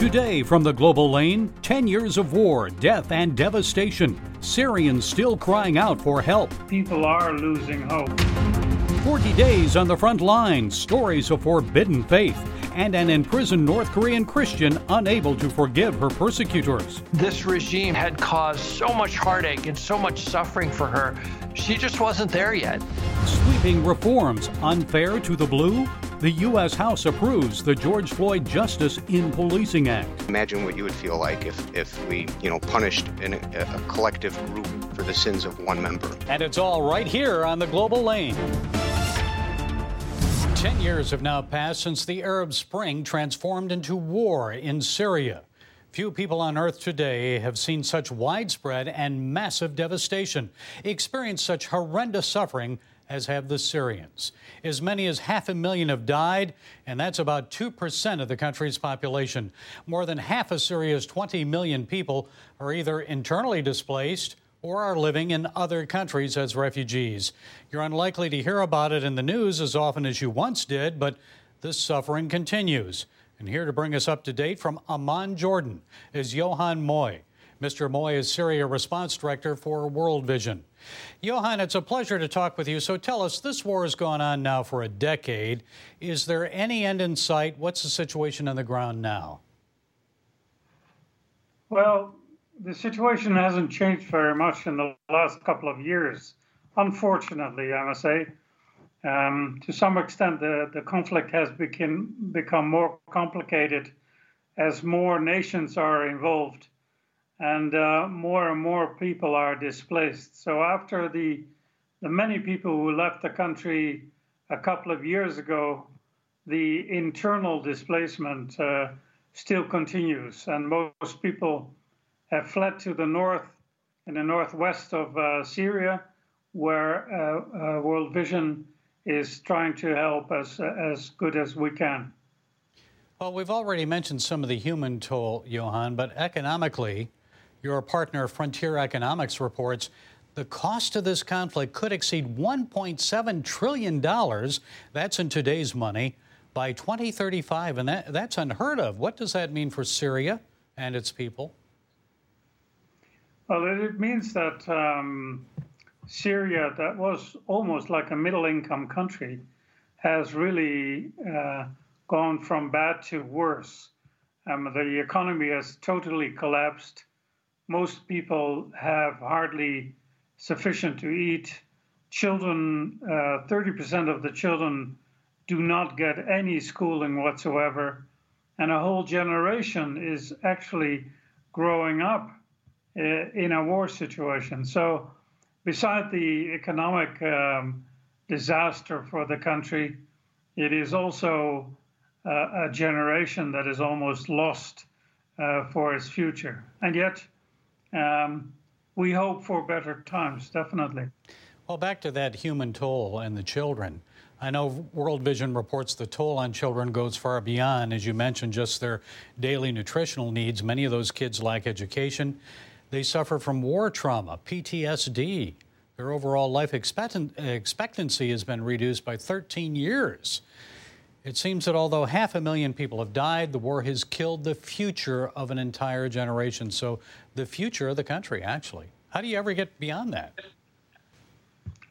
Today from the global lane, 10 years of war, death, and devastation. Syrians still crying out for help. People are losing hope. 40 days on the front lines, stories of forbidden faith, and an imprisoned North Korean Christian unable to forgive her persecutors. This regime had caused so much heartache and so much suffering for her. She just wasn't there yet. Sweeping reforms unfair to the blue? The U.S. House approves the George Floyd Justice in Policing Act. Imagine what you would feel like if, if we, you know, punished an, a collective group for the sins of one member. And it's all right here on the Global Lane. Ten years have now passed since the Arab Spring transformed into war in Syria. Few people on earth today have seen such widespread and massive devastation, experienced such horrendous suffering as have the Syrians. As many as half a million have died, and that's about 2% of the country's population. More than half of Syria's 20 million people are either internally displaced or are living in other countries as refugees. You're unlikely to hear about it in the news as often as you once did, but this suffering continues. And here to bring us up to date from Amman, Jordan, is Johan Mooij. Mr. Mooij is Syria Response Director for World Vision. Johan, it's a pleasure to talk with you. So tell us, this war has gone on now for a decade. Is there any end in sight? What's the situation on the ground now? Well, the situation hasn't changed very much in the last couple of years, unfortunately, I must say. Um, to some extent, the, the conflict has become, become more complicated as more nations are involved and uh, more and more people are displaced. So after the the many people who left the country a couple of years ago, the internal displacement uh, still continues, and most people have fled to the north, in the northwest of uh, Syria, where uh, uh, World Vision is trying to help as as good as we can. Well, we've already mentioned some of the human toll, Johan, but economically, your partner Frontier Economics reports the cost of this conflict could exceed $1.7 trillion. That's in today's money by 2035, and that, that's unheard of. What does that mean for Syria and its people? Well, it means that um, Syria, that was almost like a middle income country, has really uh, gone from bad to worse. Um, the economy has totally collapsed most people have hardly sufficient to eat. Children, uh, 30% of the children do not get any schooling whatsoever. And a whole generation is actually growing up uh, in a war situation. So, beside the economic um, disaster for the country, it is also uh, a generation that is almost lost uh, for its future. And yet, um, we hope for better times, definitely. Well, back to that human toll and the children. I know World Vision reports the toll on children goes far beyond, as you mentioned, just their daily nutritional needs. Many of those kids lack education. They suffer from war trauma, PTSD. Their overall life expectancy has been reduced by 13 years. It seems that although half a million people have died, the war has killed the future of an entire generation. So, the future of the country, actually. How do you ever get beyond that?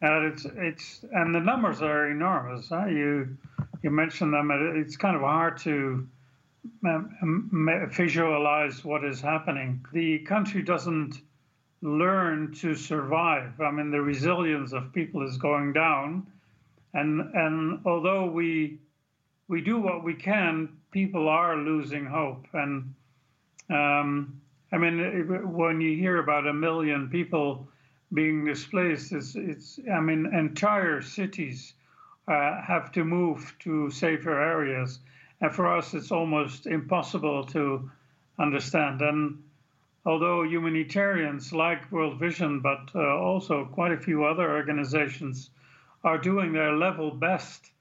Uh, it's it's and the numbers are enormous. Huh? You you mentioned them. It's kind of hard to visualize what is happening. The country doesn't learn to survive. I mean, the resilience of people is going down, and and although we we do what we can, people are losing hope. And um, I mean, when you hear about a million people being displaced, it's, it's I mean, entire cities uh, have to move to safer areas. And for us, it's almost impossible to understand. And although humanitarians like World Vision, but uh, also quite a few other organizations, are doing their level best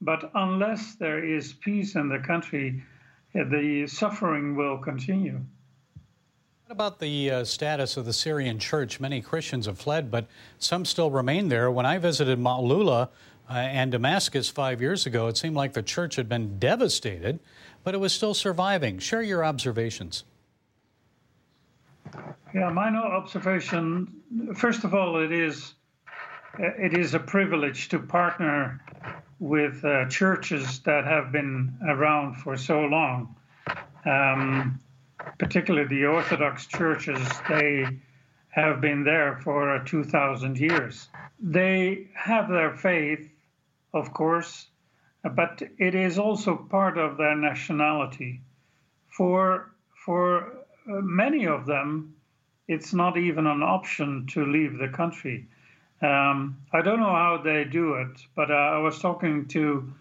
but unless there is peace in the country, uh, the suffering will continue. What about the uh, status of the Syrian church? Many Christians have fled, but some still remain there. When I visited Ma'lula uh, and Damascus five years ago, it seemed like the church had been devastated, but it was still surviving. Share your observations. Yeah, my observation. First of all, it is it is a privilege to partner with uh, churches that have been around for so long. Um, particularly the Orthodox churches, they have been there for uh, 2,000 years. They have their faith, of course, but it is also part of their nationality. For, for uh, many of them, it's not even an option to leave the country. Um, I don't know how they do it, but uh, I was talking to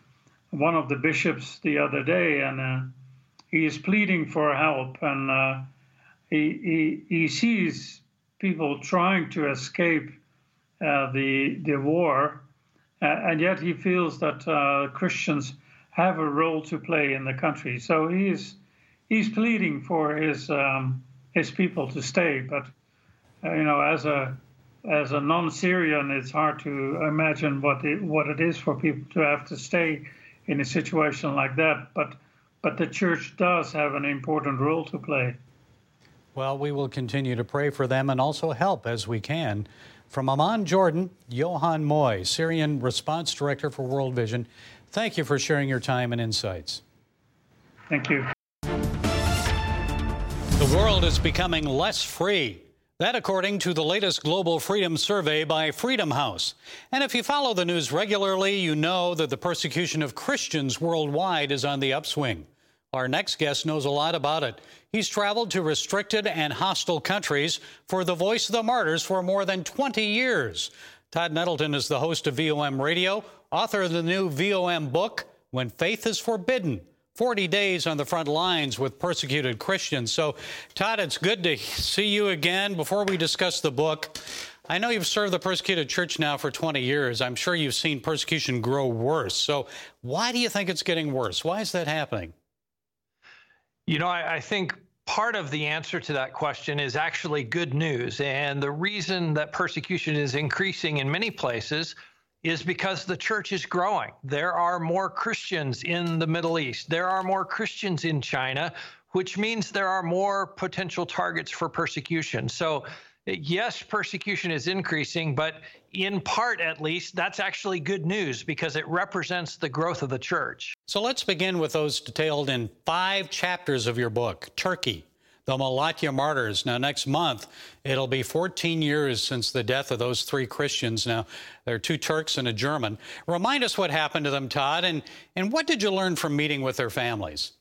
one of the bishops the other day, and uh, he is pleading for help, and uh, he, he, he sees people trying to escape uh, the the war, uh, and yet he feels that uh, Christians have a role to play in the country. So he's he's pleading for his um, his people to stay, but you know, as a as a non-Syrian, it's hard to imagine what it, what it is for people to have to stay in a situation like that. But but the church does have an important role to play. Well, we will continue to pray for them and also help as we can. From Amman, Jordan, Johan Mooij, Syrian Response Director for World Vision, thank you for sharing your time and insights. Thank you. The world is becoming less free. That, according to the latest global freedom survey by Freedom House. And if you follow the news regularly, you know that the persecution of Christians worldwide is on the upswing. Our next guest knows a lot about it. He's traveled to restricted and hostile countries for the Voice of the Martyrs for more than 20 years. Todd Nettleton is the host of VOM Radio, author of the new VOM book, When Faith is Forbidden 40 days on the front lines with persecuted Christians. So, Todd, it's good to see you again. Before we discuss the book, I know you've served the persecuted church now for 20 years. I'm sure you've seen persecution grow worse. So, why do you think it's getting worse? Why is that happening? You know, I, I think part of the answer to that question is actually good news. And the reason that persecution is increasing in many places is because the church is growing. There are more Christians in the Middle East, there are more Christians in China, which means there are more potential targets for persecution. So, yes, persecution is increasing, but in part at least, that's actually good news because it represents the growth of the church. So let's begin with those detailed in five chapters of your book Turkey, the Malatya martyrs. Now, next month, it'll be 14 years since the death of those three Christians. Now, there are two Turks and a German. Remind us what happened to them, Todd, and, and what did you learn from meeting with their families?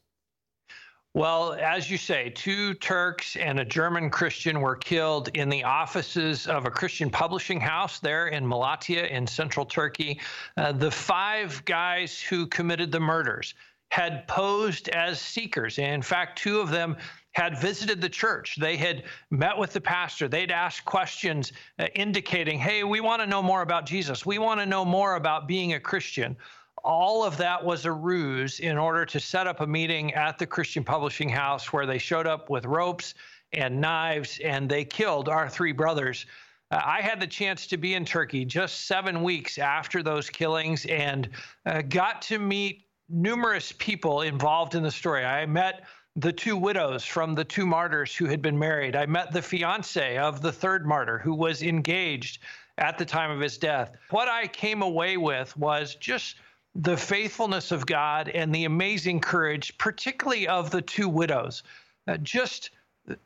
Well, as you say, two Turks and a German Christian were killed in the offices of a Christian publishing house there in Malatya in central Turkey. Uh, the five guys who committed the murders had posed as seekers. In fact, two of them had visited the church. They had met with the pastor. They'd asked questions uh, indicating, hey, we want to know more about Jesus. We want to know more about being a Christian. All of that was a ruse in order to set up a meeting at the Christian Publishing House where they showed up with ropes and knives and they killed our three brothers. Uh, I had the chance to be in Turkey just seven weeks after those killings and uh, got to meet numerous people involved in the story. I met the two widows from the two martyrs who had been married. I met the fiance of the third martyr who was engaged at the time of his death. What I came away with was just the faithfulness of God and the amazing courage, particularly of the two widows. Uh, just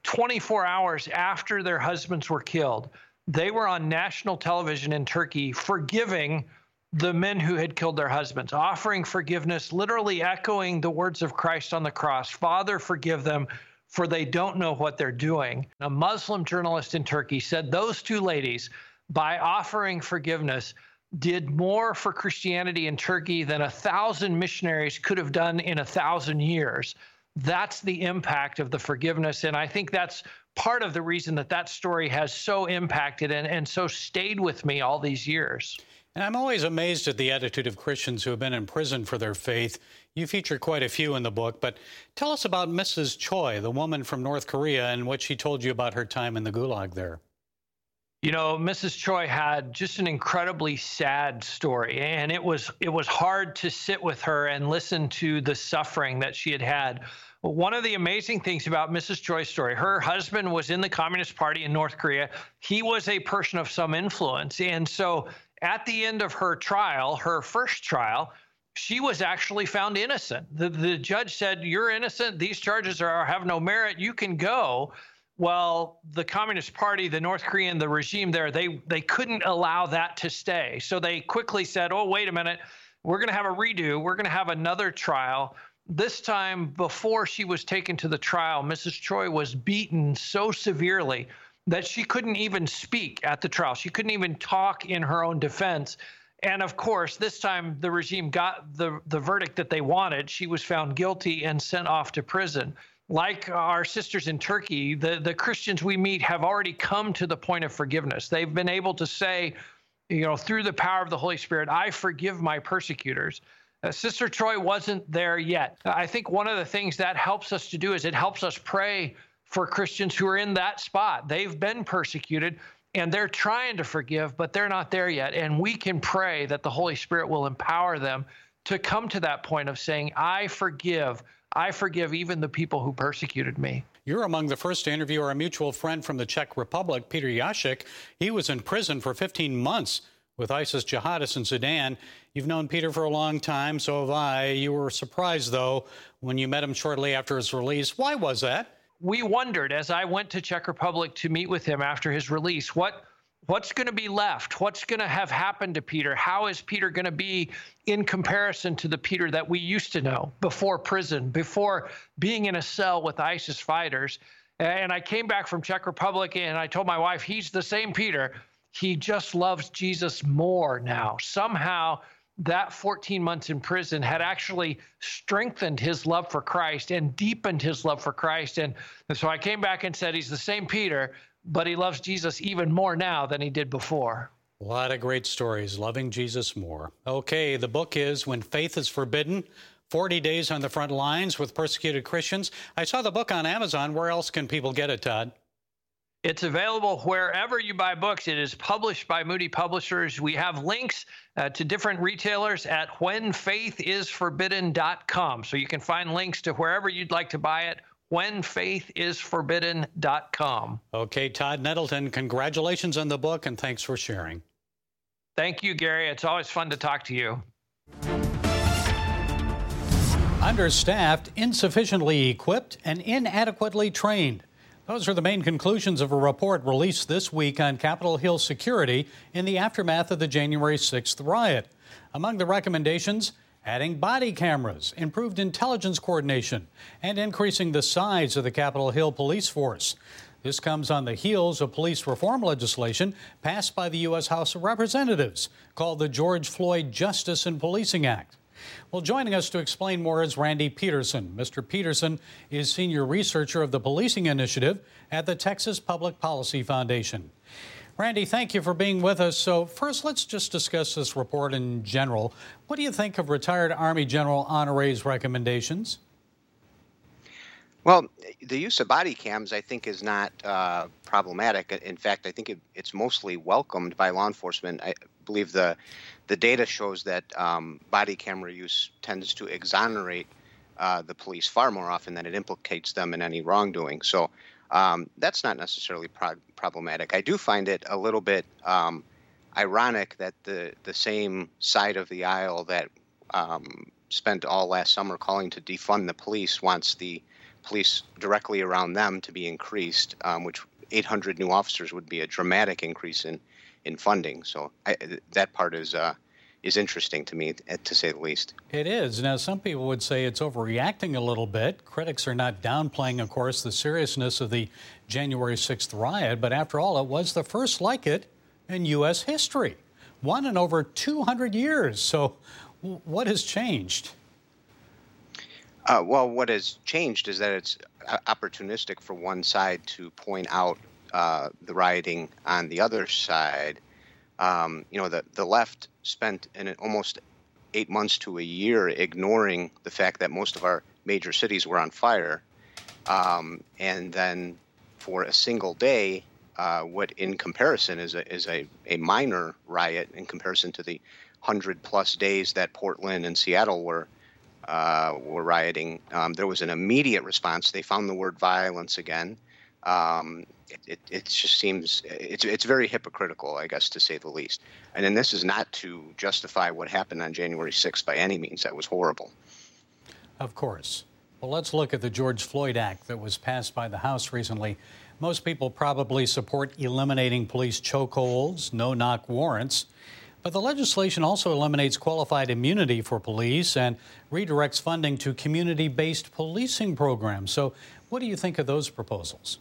24 hours after their husbands were killed, they were on national television in Turkey forgiving the men who had killed their husbands, offering forgiveness, literally echoing the words of Christ on the cross Father, forgive them, for they don't know what they're doing. A Muslim journalist in Turkey said those two ladies, by offering forgiveness, did more for Christianity in Turkey than a thousand missionaries could have done in a thousand years. That's the impact of the forgiveness. And I think that's part of the reason that that story has so impacted and, and so stayed with me all these years. And I'm always amazed at the attitude of Christians who have been in prison for their faith. You feature quite a few in the book, but tell us about Mrs. Choi, the woman from North Korea, and what she told you about her time in the gulag there. You know, Mrs. Choi had just an incredibly sad story, and it was it was hard to sit with her and listen to the suffering that she had had. One of the amazing things about Mrs. Choi's story, her husband was in the Communist Party in North Korea. He was a person of some influence, and so at the end of her trial, her first trial, she was actually found innocent. The the judge said, "You're innocent. These charges are have no merit. You can go." well, the Communist Party, the North Korean, the regime there, they they couldn't allow that to stay. So they quickly said, "Oh, wait a minute, we're going to have a redo. We're going to have another trial." This time, before she was taken to the trial, Mrs. Choi was beaten so severely that she couldn't even speak at the trial. She couldn't even talk in her own defense. And of course, this time the regime got the, the verdict that they wanted. She was found guilty and sent off to prison like our sisters in Turkey, the, the Christians we meet have already come to the point of forgiveness. They've been able to say, you know, through the power of the Holy Spirit, I forgive my persecutors. Uh, Sister Choi wasn't there yet. I think one of the things that helps us to do is it helps us pray for Christians who are in that spot. They've been persecuted and they're trying to forgive, but they're not there yet. And we can pray that the Holy Spirit will empower them to come to that point of saying, I forgive I forgive even the people who persecuted me. You're among the first to interview our mutual friend from the Czech Republic, Peter Jasek. He was in prison for 15 months with ISIS jihadists in Sudan. You've known Peter for a long time, so have I. You were surprised, though, when you met him shortly after his release. Why was that? We wondered as I went to Czech Republic to meet with him after his release, what what's going to be left? What's going to have happened to Peter? How is Peter going to be in comparison to the Peter that we used to know before prison, before being in a cell with ISIS fighters? And I came back from Czech Republic and I told my wife, he's the same Peter. He just loves Jesus more now. Somehow, that 14 months in prison had actually strengthened his love for Christ and deepened his love for Christ. And, and so I came back and said, He's the same Peter, but he loves Jesus even more now than he did before. A lot of great stories, loving Jesus more. Okay, the book is When Faith is Forbidden 40 Days on the Front Lines with Persecuted Christians. I saw the book on Amazon. Where else can people get it, Todd? It's available wherever you buy books. It is published by Moody Publishers. We have links uh, to different retailers at whenfaithisforbidden.com. So you can find links to wherever you'd like to buy it whenfaithisforbidden.com. Okay, Todd Nettleton, congratulations on the book and thanks for sharing. Thank you, Gary. It's always fun to talk to you. Understaffed, insufficiently equipped, and inadequately trained. Those are the main conclusions of a report released this week on Capitol Hill security in the aftermath of the January 6th riot. Among the recommendations, adding body cameras, improved intelligence coordination, and increasing the size of the Capitol Hill police force. This comes on the heels of police reform legislation passed by the U.S. House of Representatives called the George Floyd Justice and Policing Act. Well, joining us to explain more is Randy Petersen. Mr. Petersen is senior researcher of the Policing Initiative at the Texas Public Policy Foundation. Randy, thank you for being with us. So, first, let's just discuss this report in general. What do you think of retired Army General Honore's recommendations? Well, the use of body cams, I think, is not uh, problematic. In fact, I think it, it's mostly welcomed by law enforcement. I believe the the data shows that um, body camera use tends to exonerate uh, the police far more often than it implicates them in any wrongdoing. So um, that's not necessarily pro- problematic. I do find it a little bit um, ironic that the the same side of the aisle that um, spent all last summer calling to defund the police wants the police directly around them to be increased, um, which 800 new officers would be a dramatic increase in in funding. So I, that part is uh, is interesting to me, to say the least. It is. Now, some people would say it's overreacting a little bit. Critics are not downplaying, of course, the seriousness of the January 6th riot, but after all, it was the first like it in U.S. history, one in over 200 years. So, what has changed? Uh, well, what has changed is that it's uh, opportunistic for one side to point out uh, the rioting on the other side um, you know, the, the left spent in almost eight months to a year ignoring the fact that most of our major cities were on fire. Um, and then for a single day, uh, what, in comparison, is a is a, a minor riot in comparison to the hundred plus days that Portland and Seattle were uh, were rioting. Um, there was an immediate response. They found the word violence again. Um, it, it, it, just seems it's it's very hypocritical, I guess, to say the least. And then this is not to justify what happened on January 6th by any means. That was horrible. Of course. Well, let's look at the George Floyd Act that was passed by the House recently. Most people probably support eliminating police chokeholds, no knock warrants. But the legislation also eliminates qualified immunity for police and redirects funding to community based policing programs. So, what do you think of those proposals?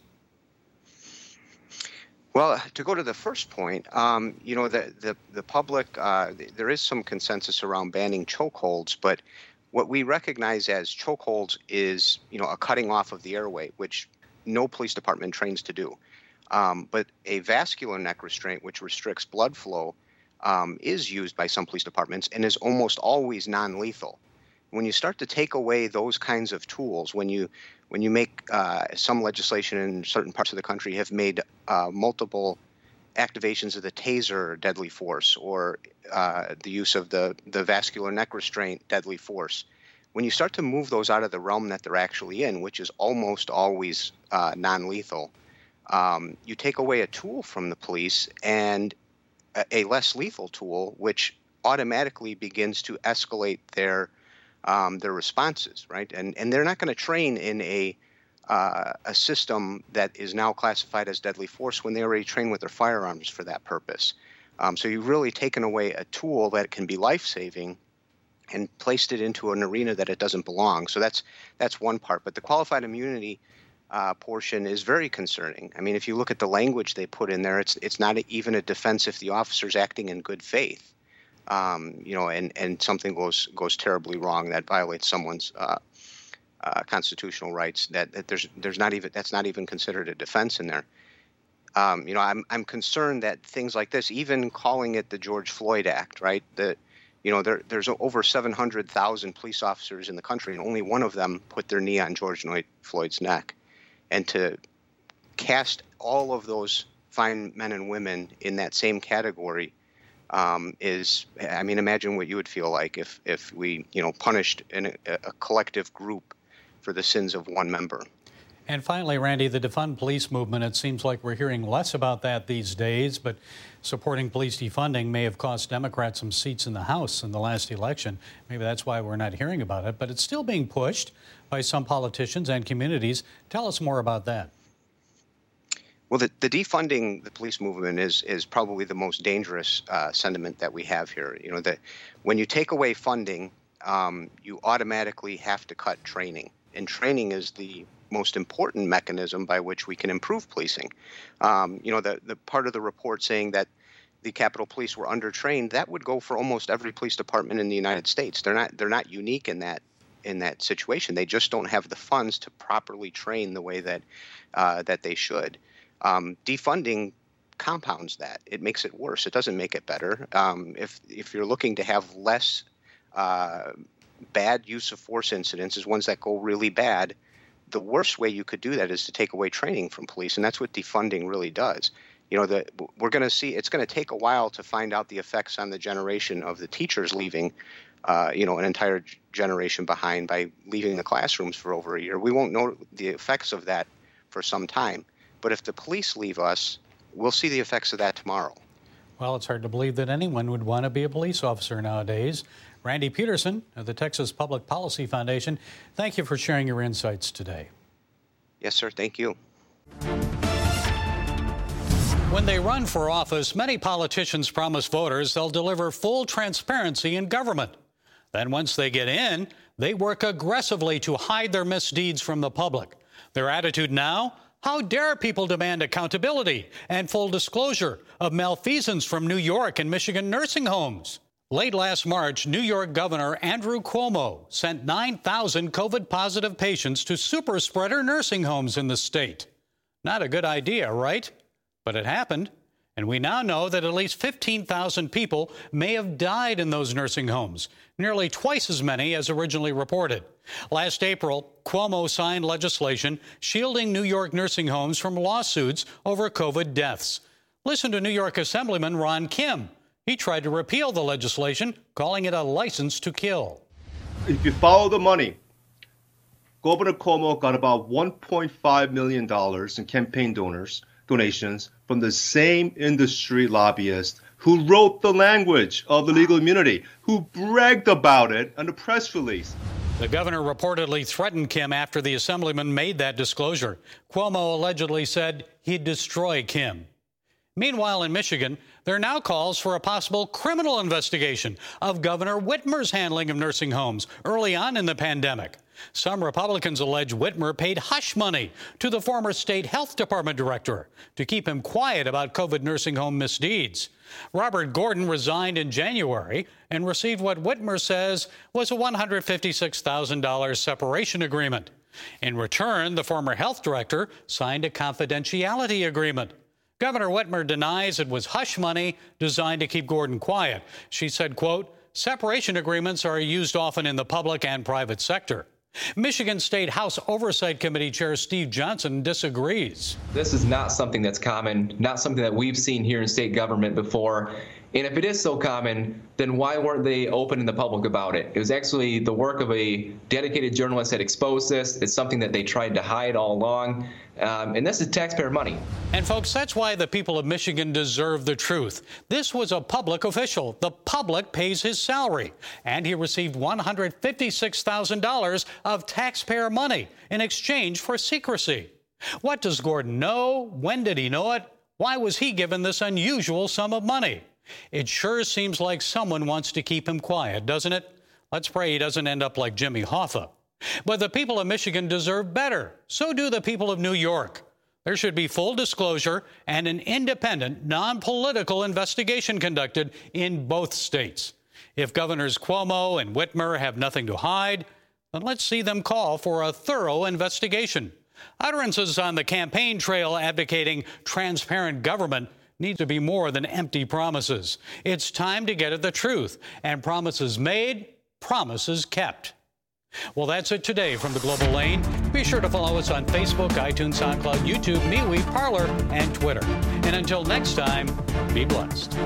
Well, to go to the first point, um, you know, the the, the public, uh, there is some consensus around banning chokeholds, but what we recognize as chokeholds is, you know, a cutting off of the airway, which no police department trains to do. Um, but a vascular neck restraint, which restricts blood flow, um, is used by some police departments and is almost always non-lethal. When you start to take away those kinds of tools, when you when you make uh, some legislation in certain parts of the country have made uh, multiple activations of the taser deadly force or uh, the use of the, the vascular neck restraint deadly force. When you start to move those out of the realm that they're actually in, which is almost always uh, non lethal, um, you take away a tool from the police and a, a less lethal tool, which automatically begins to escalate their um, their responses, right? And and they're not going to train in a uh, a system that is now classified as deadly force when they already train with their firearms for that purpose. Um, so you've really taken away a tool that can be life saving and placed it into an arena that it doesn't belong. So that's that's one part. But the qualified immunity uh, portion is very concerning. I mean, if you look at the language they put in there, it's it's not even a defense if the officer's acting in good faith um, you know, and, and something goes goes terribly wrong that violates someone's uh, uh, constitutional rights, that, that there's there's not even that's not even considered a defense in there. Um, you know, I'm I'm concerned that things like this, even calling it the George Floyd Act, right? That you know, there, there's over 700,000 police officers in the country, and only one of them put their knee on George Floyd's neck. And to cast all of those fine men and women in that same category um, is I mean imagine what you would feel like if if we you know punished a, a collective group for the sins of one member. And finally, Randy, the defund police movement, it seems like we're hearing less about that these days, but supporting police defunding may have cost Democrats some seats in the House in the last election. Maybe that's why we're not hearing about it, but it's still being pushed by some politicians and communities. Tell us more about that. Well, the, the, defunding the police movement is is probably the most dangerous uh, sentiment that we have here. You know that when you take away funding, um, you automatically have to cut training, and training is the most important mechanism by which we can improve policing. Um, you know, the the part of the report saying that the Capitol Police were undertrained that would go for almost every police department in the United States. They're not they're not unique in that in that situation. They just don't have the funds to properly train the way that uh, that they should. Um, defunding compounds that. It makes it worse. It doesn't make it better. Um, if if you're looking to have less uh, bad use of force incidents, is ones that go really bad, the worst way you could do that is to take away training from police, and that's what defunding really does. You know, we're going to see. It's going to take a while to find out the effects on the generation of the teachers leaving. Uh, you know, an entire generation behind by leaving the classrooms for over a year. We won't know the effects of that for some time. But if the police leave us, we'll see the effects of that tomorrow. Well, it's hard to believe that anyone would want to be a police officer nowadays. Randy Petersen of the Texas Public Policy Foundation, thank you for sharing your insights today. Yes, sir. Thank you. When they run for office, many politicians promise voters they'll deliver full transparency in government. Then, once they get in, they work aggressively to hide their misdeeds from the public. Their attitude now? How dare people demand accountability and full disclosure of malfeasance from New York and Michigan nursing homes? Late last March, New York Governor Andrew Cuomo sent 9,000 COVID positive patients to super spreader nursing homes in the state. Not a good idea, right? But it happened. And we now know that at least 15,000 people may have died in those nursing homes, nearly twice as many as originally reported. Last April, Cuomo signed legislation shielding New York nursing homes from lawsuits over COVID deaths. Listen to New York Assemblyman Ron Kim. He tried to repeal the legislation, calling it a license to kill. If you follow the money, Governor Cuomo got about $1.5 million in campaign donors donations from the same industry lobbyist who wrote the language of the legal immunity, who bragged about it on a press release. The governor reportedly threatened Kim after the assemblyman made that disclosure. Cuomo allegedly said he'd destroy Kim. Meanwhile, in Michigan, there are now calls for a possible criminal investigation of Governor Whitmer's handling of nursing homes early on in the pandemic. Some Republicans allege Whitmer paid hush money to the former state health department director to keep him quiet about COVID nursing home misdeeds. Robert Gordon resigned in January and received what Whitmer says was a $156,000 separation agreement. In return, the former health director signed a confidentiality agreement. Governor Whitmer denies it was hush money designed to keep Gordon quiet. She said, quote, separation agreements are used often in the public and private sector. Michigan State House Oversight Committee Chair Steve Johnson disagrees. This is not something that's common, not something that we've seen here in state government before. And if it is so common, then why weren't they open in the public about it? It was actually the work of a dedicated journalist that exposed this. It's something that they tried to hide all along. Um, and this is taxpayer money. And, folks, that's why the people of Michigan deserve the truth. This was a public official. The public pays his salary. And he received $156,000 of taxpayer money in exchange for secrecy. What does Gordon know? When did he know it? Why was he given this unusual sum of money? It sure seems like someone wants to keep him quiet, doesn't it? Let's pray he doesn't end up like Jimmy Hoffa. But the people of Michigan deserve better. So do the people of New York. There should be full disclosure and an independent, non political investigation conducted in both states. If Governors Cuomo and Whitmer have nothing to hide, then let's see them call for a thorough investigation. Utterances on the campaign trail advocating transparent government need to be more than empty promises. It's time to get at the truth, and promises made, promises kept. Well, that's it today from the Global Lane. Be sure to follow us on Facebook, iTunes, SoundCloud, YouTube, MeWe, Parler, and Twitter. And until next time, be blessed.